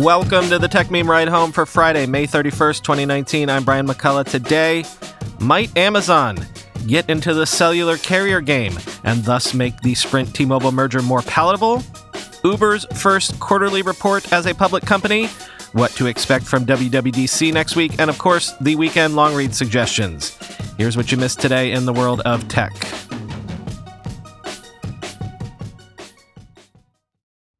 Welcome to the Techmeme Ride Home for Friday, May 31st, 2019. I'm Brian McCullough. Today, might Amazon get into the cellular carrier game and thus make the Sprint T Mobile merger more palatable? Uber's first quarterly report as a public company, what to expect from WWDC next week, and of course, the weekend long read suggestions. Here's what you missed today in the world of tech.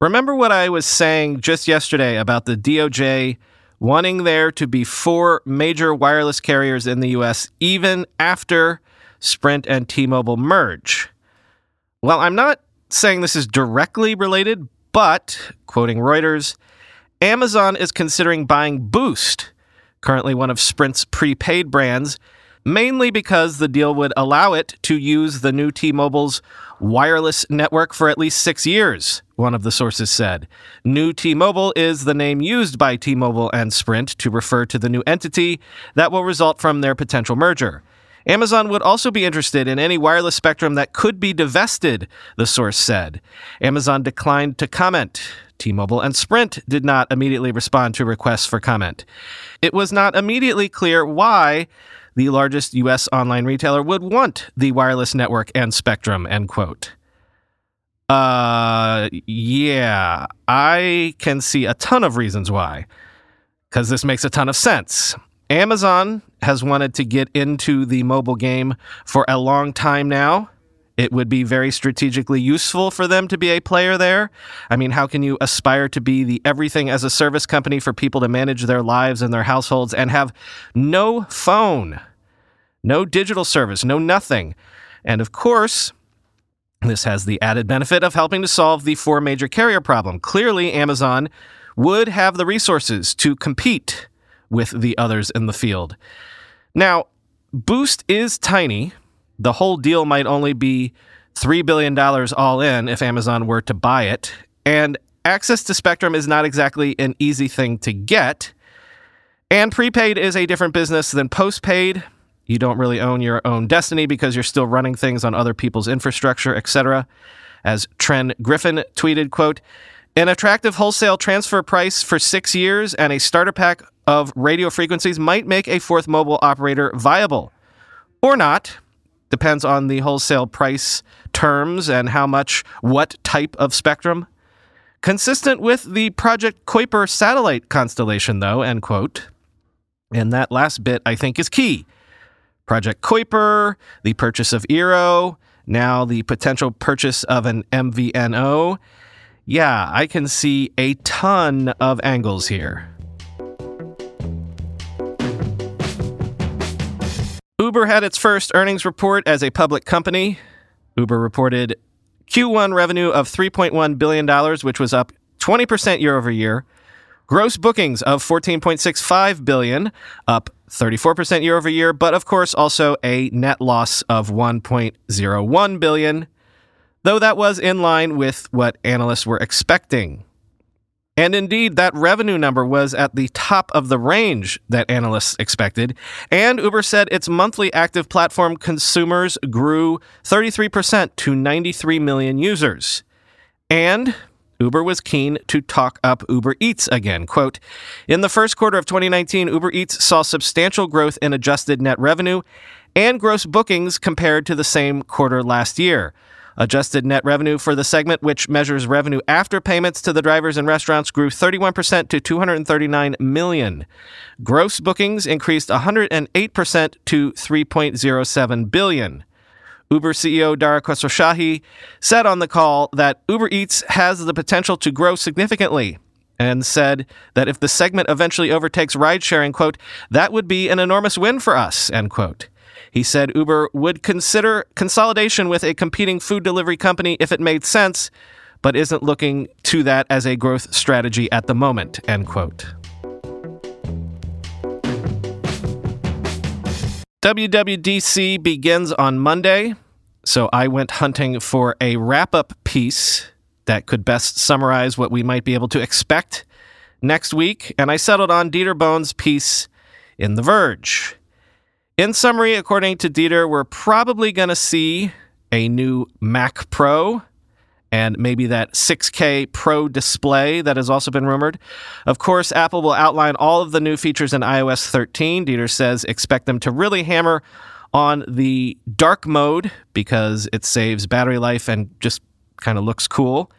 Remember what I was saying just yesterday about the DOJ wanting there to be four major wireless carriers in the US even after Sprint and T Mobile merge? Well, I'm not saying this is directly related, but, quoting Reuters, Amazon is considering buying Boost, currently one of Sprint's prepaid brands, mainly because the deal would allow it to use the new T Mobile's wireless network for at least six years, one of the sources said. New T Mobile is the name used by T Mobile and Sprint to refer to the new entity that will result from their potential merger. Amazon would also be interested in any wireless spectrum that could be divested, the source said. Amazon declined to comment. T Mobile and Sprint did not immediately respond to requests for comment. It was not immediately clear why the largest U.S. online retailer would want the wireless network and spectrum, end quote. Uh, yeah, I can see a ton of reasons why, because this makes a ton of sense. Amazon has wanted to get into the mobile game for a long time now. It would be very strategically useful for them to be a player there. I mean, how can you aspire to be the everything as a service company for people to manage their lives and their households and have no phone, no digital service, no nothing? And of course, this has the added benefit of helping to solve the four major carrier problem. Clearly, Amazon would have the resources to compete with the others in the field. Now, Boost is tiny, the whole deal might only be $3 billion all in if Amazon were to buy it. And access to Spectrum is not exactly an easy thing to get. And prepaid is a different business than postpaid. You don't really own your own destiny because you're still running things on other people's infrastructure, etc. As Tren Griffin tweeted, quote, an attractive wholesale transfer price for six years and a starter pack of radio frequencies might make a fourth mobile operator viable. Or not. Depends on the wholesale price terms and how much, what type of spectrum. Consistent with the Project Kuiper satellite constellation, though, end quote. And that last bit, I think, is key. Project Kuiper, the purchase of Eero, now the potential purchase of an MVNO. Yeah, I can see a ton of angles here. Uber had its first earnings report as a public company. Uber reported Q1 revenue of $3.1 billion, which was up 20% year over year. Gross bookings of 14.65 billion, up 34% year over year, but of course also a net loss of 1.01 billion, though that was in line with what analysts were expecting. And indeed, that revenue number was at the top of the range that analysts expected. And Uber said its monthly active platform consumers grew 33% to 93 million users. And Uber was keen to talk up Uber Eats again. Quote In the first quarter of 2019, Uber Eats saw substantial growth in adjusted net revenue and gross bookings compared to the same quarter last year. Adjusted net revenue for the segment, which measures revenue after payments to the drivers and restaurants, grew 31% to 239 million. Gross bookings increased 108% to 3.07 billion. Uber CEO Dara Khosrowshahi said on the call that Uber Eats has the potential to grow significantly and said that if the segment eventually overtakes ride sharing, quote, that would be an enormous win for us, end quote. He said Uber would consider consolidation with a competing food delivery company if it made sense, but isn't looking to that as a growth strategy at the moment, end quote. WWDC begins on Monday, so I went hunting for a wrap up piece that could best summarize what we might be able to expect next week, and I settled on Dieter Bohn's piece in The Verge. In summary, according to Dieter, we're probably going to see a new Mac Pro and maybe that 6K Pro display that has also been rumored. Of course, Apple will outline all of the new features in iOS 13. Dieter says expect them to really hammer on the dark mode because it saves battery life and just kind of looks cool.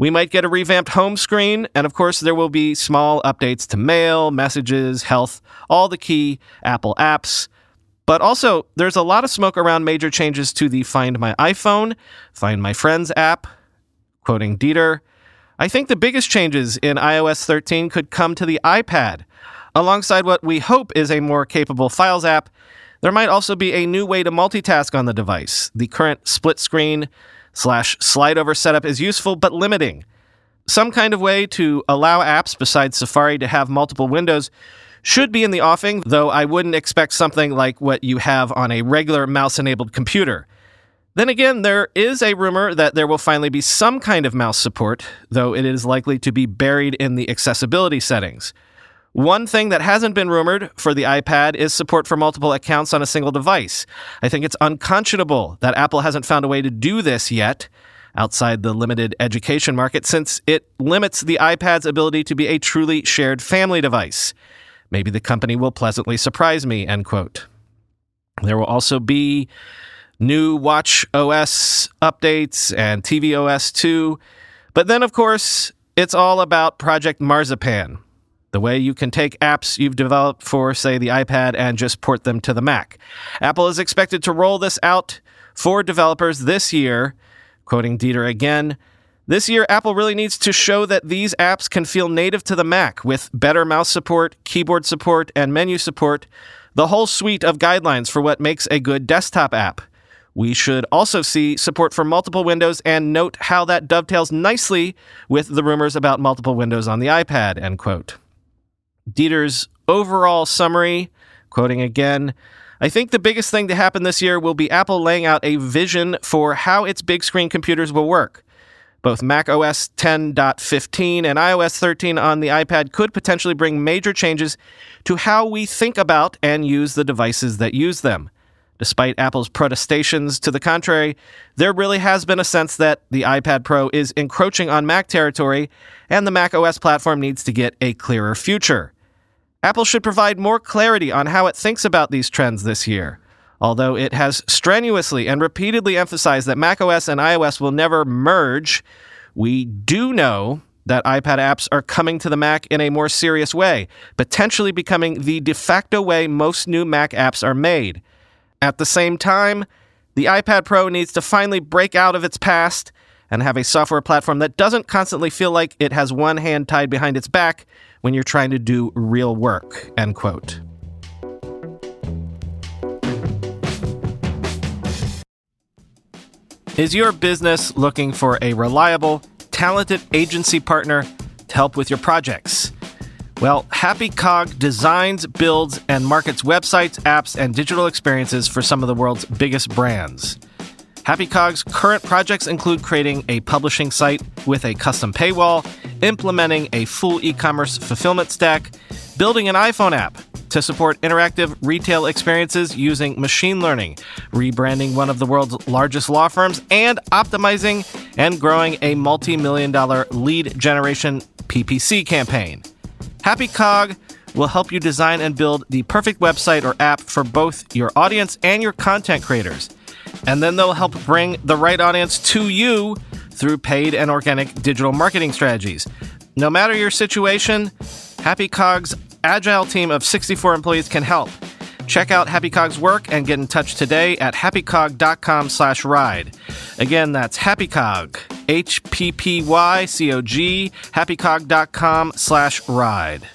We might get a revamped home screen, and of course, there will be small updates to mail, messages, health, all the key Apple apps. But also, there's a lot of smoke around major changes to the Find My iPhone, Find My Friends app. Quoting Dieter, I think the biggest changes in iOS 13 could come to the iPad. Alongside what we hope is a more capable Files app, there might also be a new way to multitask on the device. The current split screen slash slide over setup is useful but limiting. Some kind of way to allow apps besides Safari to have multiple windows should be in the offing, though I wouldn't expect something like what you have on a regular mouse enabled computer. Then again, there is a rumor that there will finally be some kind of mouse support, though it is likely to be buried in the accessibility settings. One thing that hasn't been rumored for the iPad is support for multiple accounts on a single device. I think it's unconscionable that Apple hasn't found a way to do this yet outside the limited education market since it limits the iPad's ability to be a truly shared family device. Maybe the company will pleasantly surprise me, end quote. There will also be new Watch OS updates and TV OS 2. But then, of course, it's all about Project Marzipan, the way you can take apps you've developed for, say, the iPad and just port them to the Mac. Apple is expected to roll this out for developers this year. Quoting Dieter again, this year, Apple really needs to show that these apps can feel native to the Mac with better mouse support, keyboard support, and menu support, the whole suite of guidelines for what makes a good desktop app. We should also see support for multiple windows and note how that dovetails nicely with the rumors about multiple windows on the iPad, end quote. Dieter's overall summary, quoting again, I think the biggest thing to happen this year will be Apple laying out a vision for how its big screen computers will work. Both Mac OS 10.15 and iOS 13 on the iPad could potentially bring major changes to how we think about and use the devices that use them. Despite Apple's protestations to the contrary, there really has been a sense that the iPad Pro is encroaching on Mac territory and the Mac OS platform needs to get a clearer future. Apple should provide more clarity on how it thinks about these trends this year. Although it has strenuously and repeatedly emphasized that macOS and iOS will never merge, we do know that iPad apps are coming to the Mac in a more serious way, potentially becoming the de facto way most new Mac apps are made. At the same time, the iPad Pro needs to finally break out of its past and have a software platform that doesn't constantly feel like it has one hand tied behind its back when you're trying to do real work. End quote. Is your business looking for a reliable, talented agency partner to help with your projects? Well, Happy Cog designs, builds, and markets websites, apps, and digital experiences for some of the world's biggest brands. Happy Cog's current projects include creating a publishing site with a custom paywall, implementing a full e commerce fulfillment stack, building an iPhone app to support interactive retail experiences using machine learning, rebranding one of the world's largest law firms, and optimizing and growing a multi million dollar lead generation PPC campaign. Happy Cog will help you design and build the perfect website or app for both your audience and your content creators. And then they'll help bring the right audience to you through paid and organic digital marketing strategies. No matter your situation, Happy Cog's agile team of 64 employees can help. Check out Happy Cog's work and get in touch today at happycog.com slash ride. Again, that's happycog, H-P-P-Y-C-O-G, happycog.com slash ride.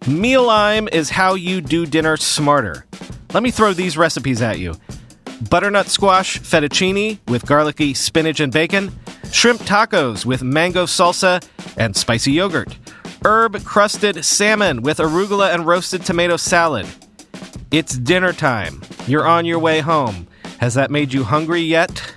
Mealime is how you do dinner smarter. Let me throw these recipes at you. Butternut squash fettuccine with garlicky spinach and bacon, shrimp tacos with mango salsa and spicy yogurt, herb crusted salmon with arugula and roasted tomato salad. It's dinner time. You're on your way home. Has that made you hungry yet?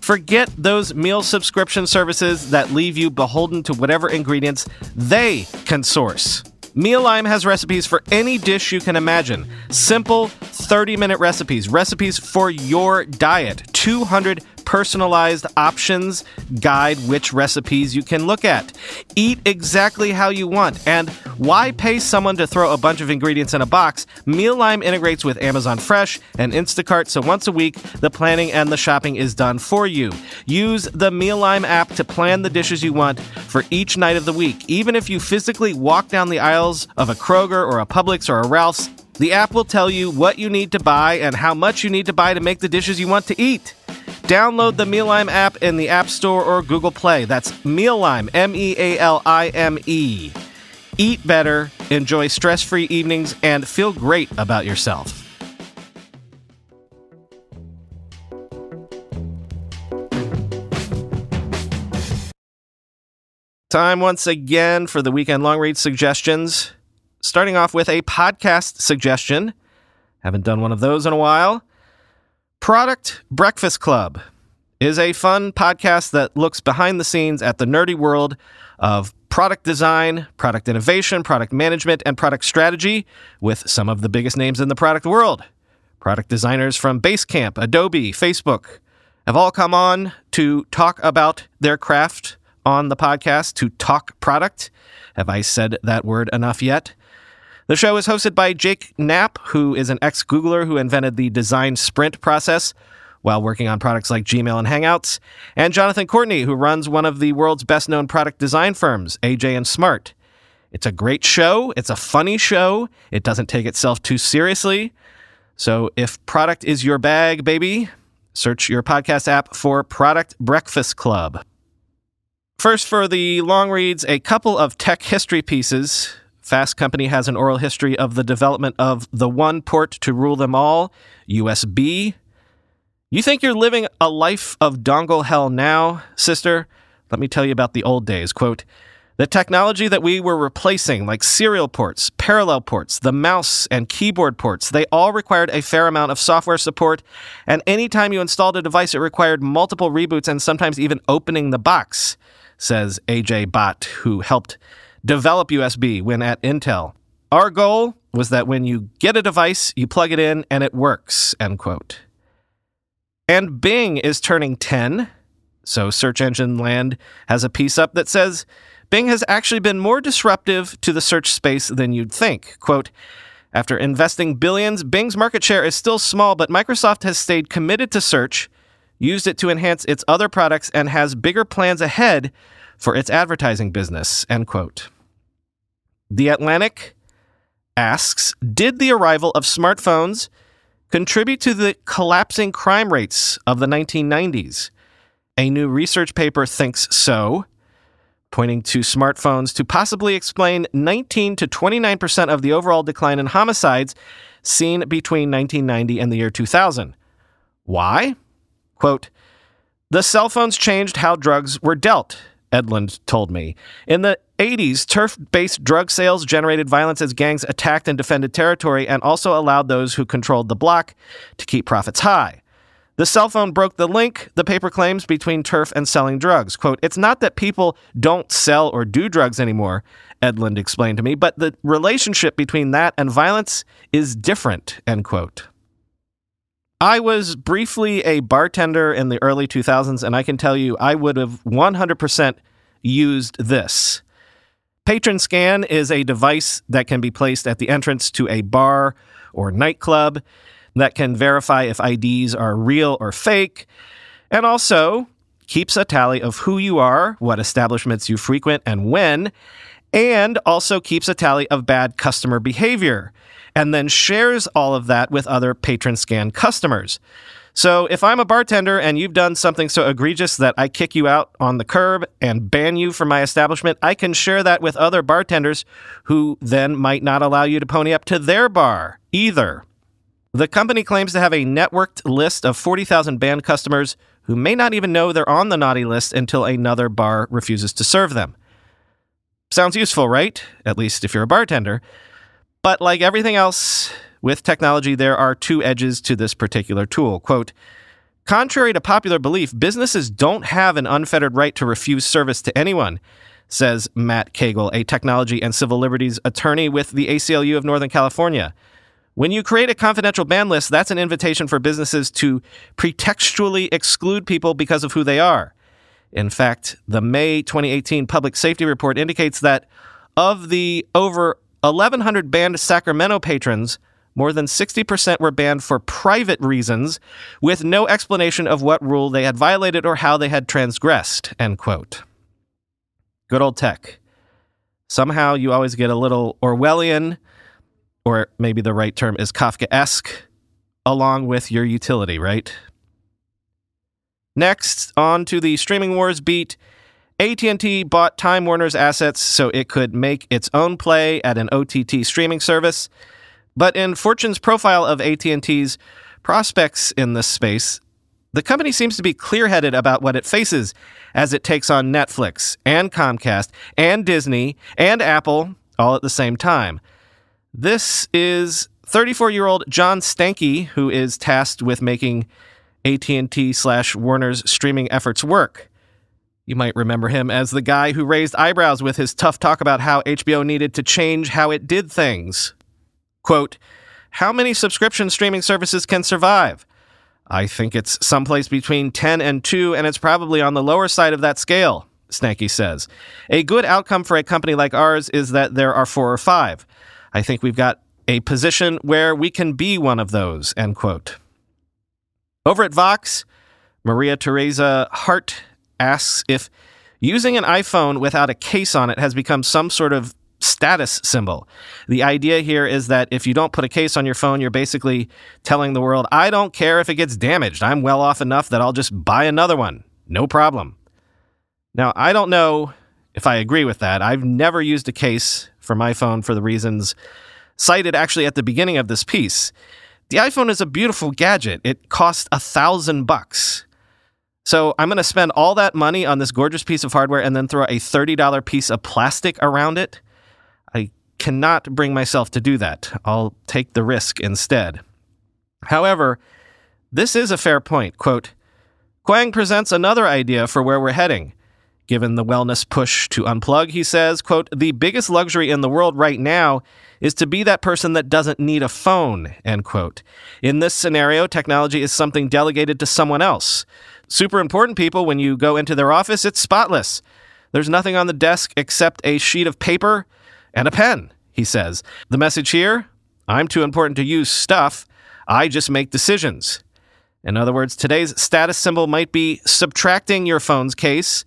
Forget those meal subscription services that leave you beholden to whatever ingredients they can source. Mealime has recipes for any dish you can imagine. Simple 30 minute recipes, recipes for your diet. 200 personalized options guide which recipes you can look at. Eat exactly how you want. And why pay someone to throw a bunch of ingredients in a box? Mealime integrates with Amazon Fresh and Instacart, so once a week, the planning and the shopping is done for you. Use the Mealime app to plan the dishes you want for each night of the week. Even if you physically walk down the aisles of a Kroger or a Publix or a Ralph's, the app will tell you what you need to buy and how much you need to buy to make the dishes you want to eat. Download the Mealime app in the App Store or Google Play. That's Mealime, M E A L I M E. Eat better, enjoy stress free evenings, and feel great about yourself. Time once again for the weekend long read suggestions. Starting off with a podcast suggestion. Haven't done one of those in a while. Product Breakfast Club is a fun podcast that looks behind the scenes at the nerdy world of product design, product innovation, product management, and product strategy with some of the biggest names in the product world. Product designers from Basecamp, Adobe, Facebook have all come on to talk about their craft on the podcast, to talk product. Have I said that word enough yet? The show is hosted by Jake Knapp, who is an ex Googler who invented the design sprint process while working on products like Gmail and Hangouts, and Jonathan Courtney, who runs one of the world's best known product design firms, AJ and Smart. It's a great show. It's a funny show. It doesn't take itself too seriously. So if product is your bag, baby, search your podcast app for Product Breakfast Club. First, for the long reads, a couple of tech history pieces. Fast Company has an oral history of the development of the one port to rule them all, USB. You think you're living a life of dongle hell now, sister? Let me tell you about the old days. Quote, the technology that we were replacing, like serial ports, parallel ports, the mouse and keyboard ports, they all required a fair amount of software support. And anytime you installed a device, it required multiple reboots and sometimes even opening the box says AJ Bhatt, who helped develop USB when at Intel. Our goal was that when you get a device, you plug it in and it works, end quote. And Bing is turning 10. So Search Engine Land has a piece up that says Bing has actually been more disruptive to the search space than you'd think. Quote, after investing billions, Bing's market share is still small, but Microsoft has stayed committed to search used it to enhance its other products, and has bigger plans ahead for its advertising business. End quote. The Atlantic asks Did the arrival of smartphones contribute to the collapsing crime rates of the 1990s? A new research paper thinks so, pointing to smartphones to possibly explain 19 to 29% of the overall decline in homicides seen between 1990 and the year 2000. Why? Quote, the cell phones changed how drugs were dealt, Edlund told me. In the 80s, turf based drug sales generated violence as gangs attacked and defended territory and also allowed those who controlled the block to keep profits high. The cell phone broke the link, the paper claims, between turf and selling drugs. Quote, It's not that people don't sell or do drugs anymore, Edlund explained to me, but the relationship between that and violence is different, end quote. I was briefly a bartender in the early 2000s, and I can tell you I would have 100% used this. PatronScan is a device that can be placed at the entrance to a bar or nightclub that can verify if IDs are real or fake, and also keeps a tally of who you are, what establishments you frequent, and when, and also keeps a tally of bad customer behavior and then shares all of that with other PatronScan customers. So if I'm a bartender and you've done something so egregious that I kick you out on the curb and ban you from my establishment, I can share that with other bartenders who then might not allow you to pony up to their bar either. The company claims to have a networked list of 40,000 banned customers who may not even know they're on the naughty list until another bar refuses to serve them. Sounds useful, right? At least if you're a bartender. But like everything else with technology, there are two edges to this particular tool. Quote, Contrary to popular belief, businesses don't have an unfettered right to refuse service to anyone, says Matt Cagle, a technology and civil liberties attorney with the ACLU of Northern California. When you create a confidential ban list, that's an invitation for businesses to pretextually exclude people because of who they are. In fact, the May 2018 Public Safety Report indicates that of the over 1,100 banned Sacramento patrons, more than 60% were banned for private reasons, with no explanation of what rule they had violated or how they had transgressed. End quote. Good old tech. Somehow you always get a little Orwellian, or maybe the right term is Kafkaesque, along with your utility, right? Next, on to the streaming wars beat. AT&T bought Time Warner's assets so it could make its own play at an OTT streaming service. But in Fortune's profile of AT&T's prospects in this space, the company seems to be clear-headed about what it faces as it takes on Netflix and Comcast and Disney and Apple all at the same time. This is 34-year-old John Stankey who is tasked with making AT&T slash Warner's streaming efforts work. You might remember him as the guy who raised eyebrows with his tough talk about how HBO needed to change how it did things. Quote, How many subscription streaming services can survive? I think it's someplace between 10 and 2, and it's probably on the lower side of that scale, Stankey says. A good outcome for a company like ours is that there are four or five. I think we've got a position where we can be one of those, end quote. Over at Vox, Maria Teresa Hart asks if using an iPhone without a case on it has become some sort of status symbol. The idea here is that if you don't put a case on your phone, you're basically telling the world, I don't care if it gets damaged. I'm well off enough that I'll just buy another one. No problem. Now, I don't know if I agree with that. I've never used a case for my phone for the reasons cited actually at the beginning of this piece. The iPhone is a beautiful gadget. It costs a thousand bucks. So I'm going to spend all that money on this gorgeous piece of hardware and then throw a $30 piece of plastic around it I cannot bring myself to do that. I'll take the risk instead. However, this is a fair point. Quote, Kwang presents another idea for where we're heading. Given the wellness push to unplug, he says, quote, the biggest luxury in the world right now is to be that person that doesn't need a phone, end quote. In this scenario, technology is something delegated to someone else. Super important people, when you go into their office, it's spotless. There's nothing on the desk except a sheet of paper and a pen, he says. The message here I'm too important to use stuff. I just make decisions. In other words, today's status symbol might be subtracting your phone's case,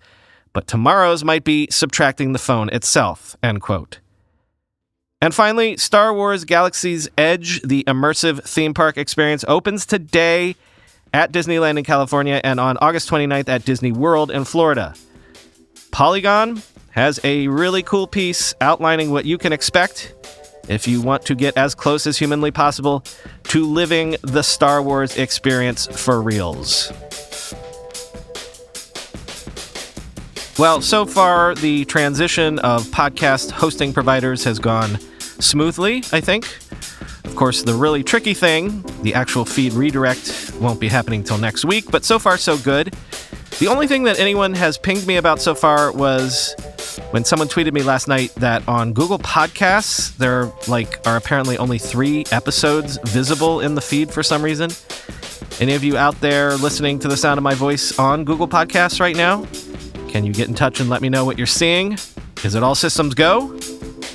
but tomorrow's might be subtracting the phone itself. End quote. And finally, Star Wars Galaxy's Edge, the immersive theme park experience, opens today at Disneyland in California and on August 29th at Disney World in Florida. Polygon has a really cool piece outlining what you can expect if you want to get as close as humanly possible to living the Star Wars experience for reals. Well, so far, the transition of podcast hosting providers has gone smoothly, I think. Of course, the really tricky thing, the actual feed redirect, won't be happening till next week, but so far, so good. The only thing that anyone has pinged me about so far was when someone tweeted me last night that on Google Podcasts there like are apparently only 3 episodes visible in the feed for some reason. Any of you out there listening to the sound of my voice on Google Podcasts right now? Can you get in touch and let me know what you're seeing? Is it all systems go?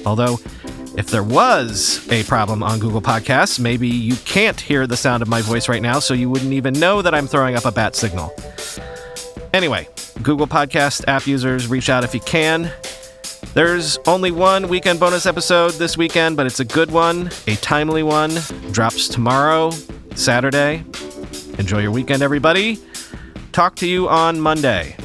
Although if there was a problem on Google Podcasts, maybe you can't hear the sound of my voice right now, so you wouldn't even know that I'm throwing up a bat signal. Anyway, Google Podcast app users, reach out if you can. There's only one weekend bonus episode this weekend, but it's a good one, a timely one. Drops tomorrow, Saturday. Enjoy your weekend, everybody. Talk to you on Monday.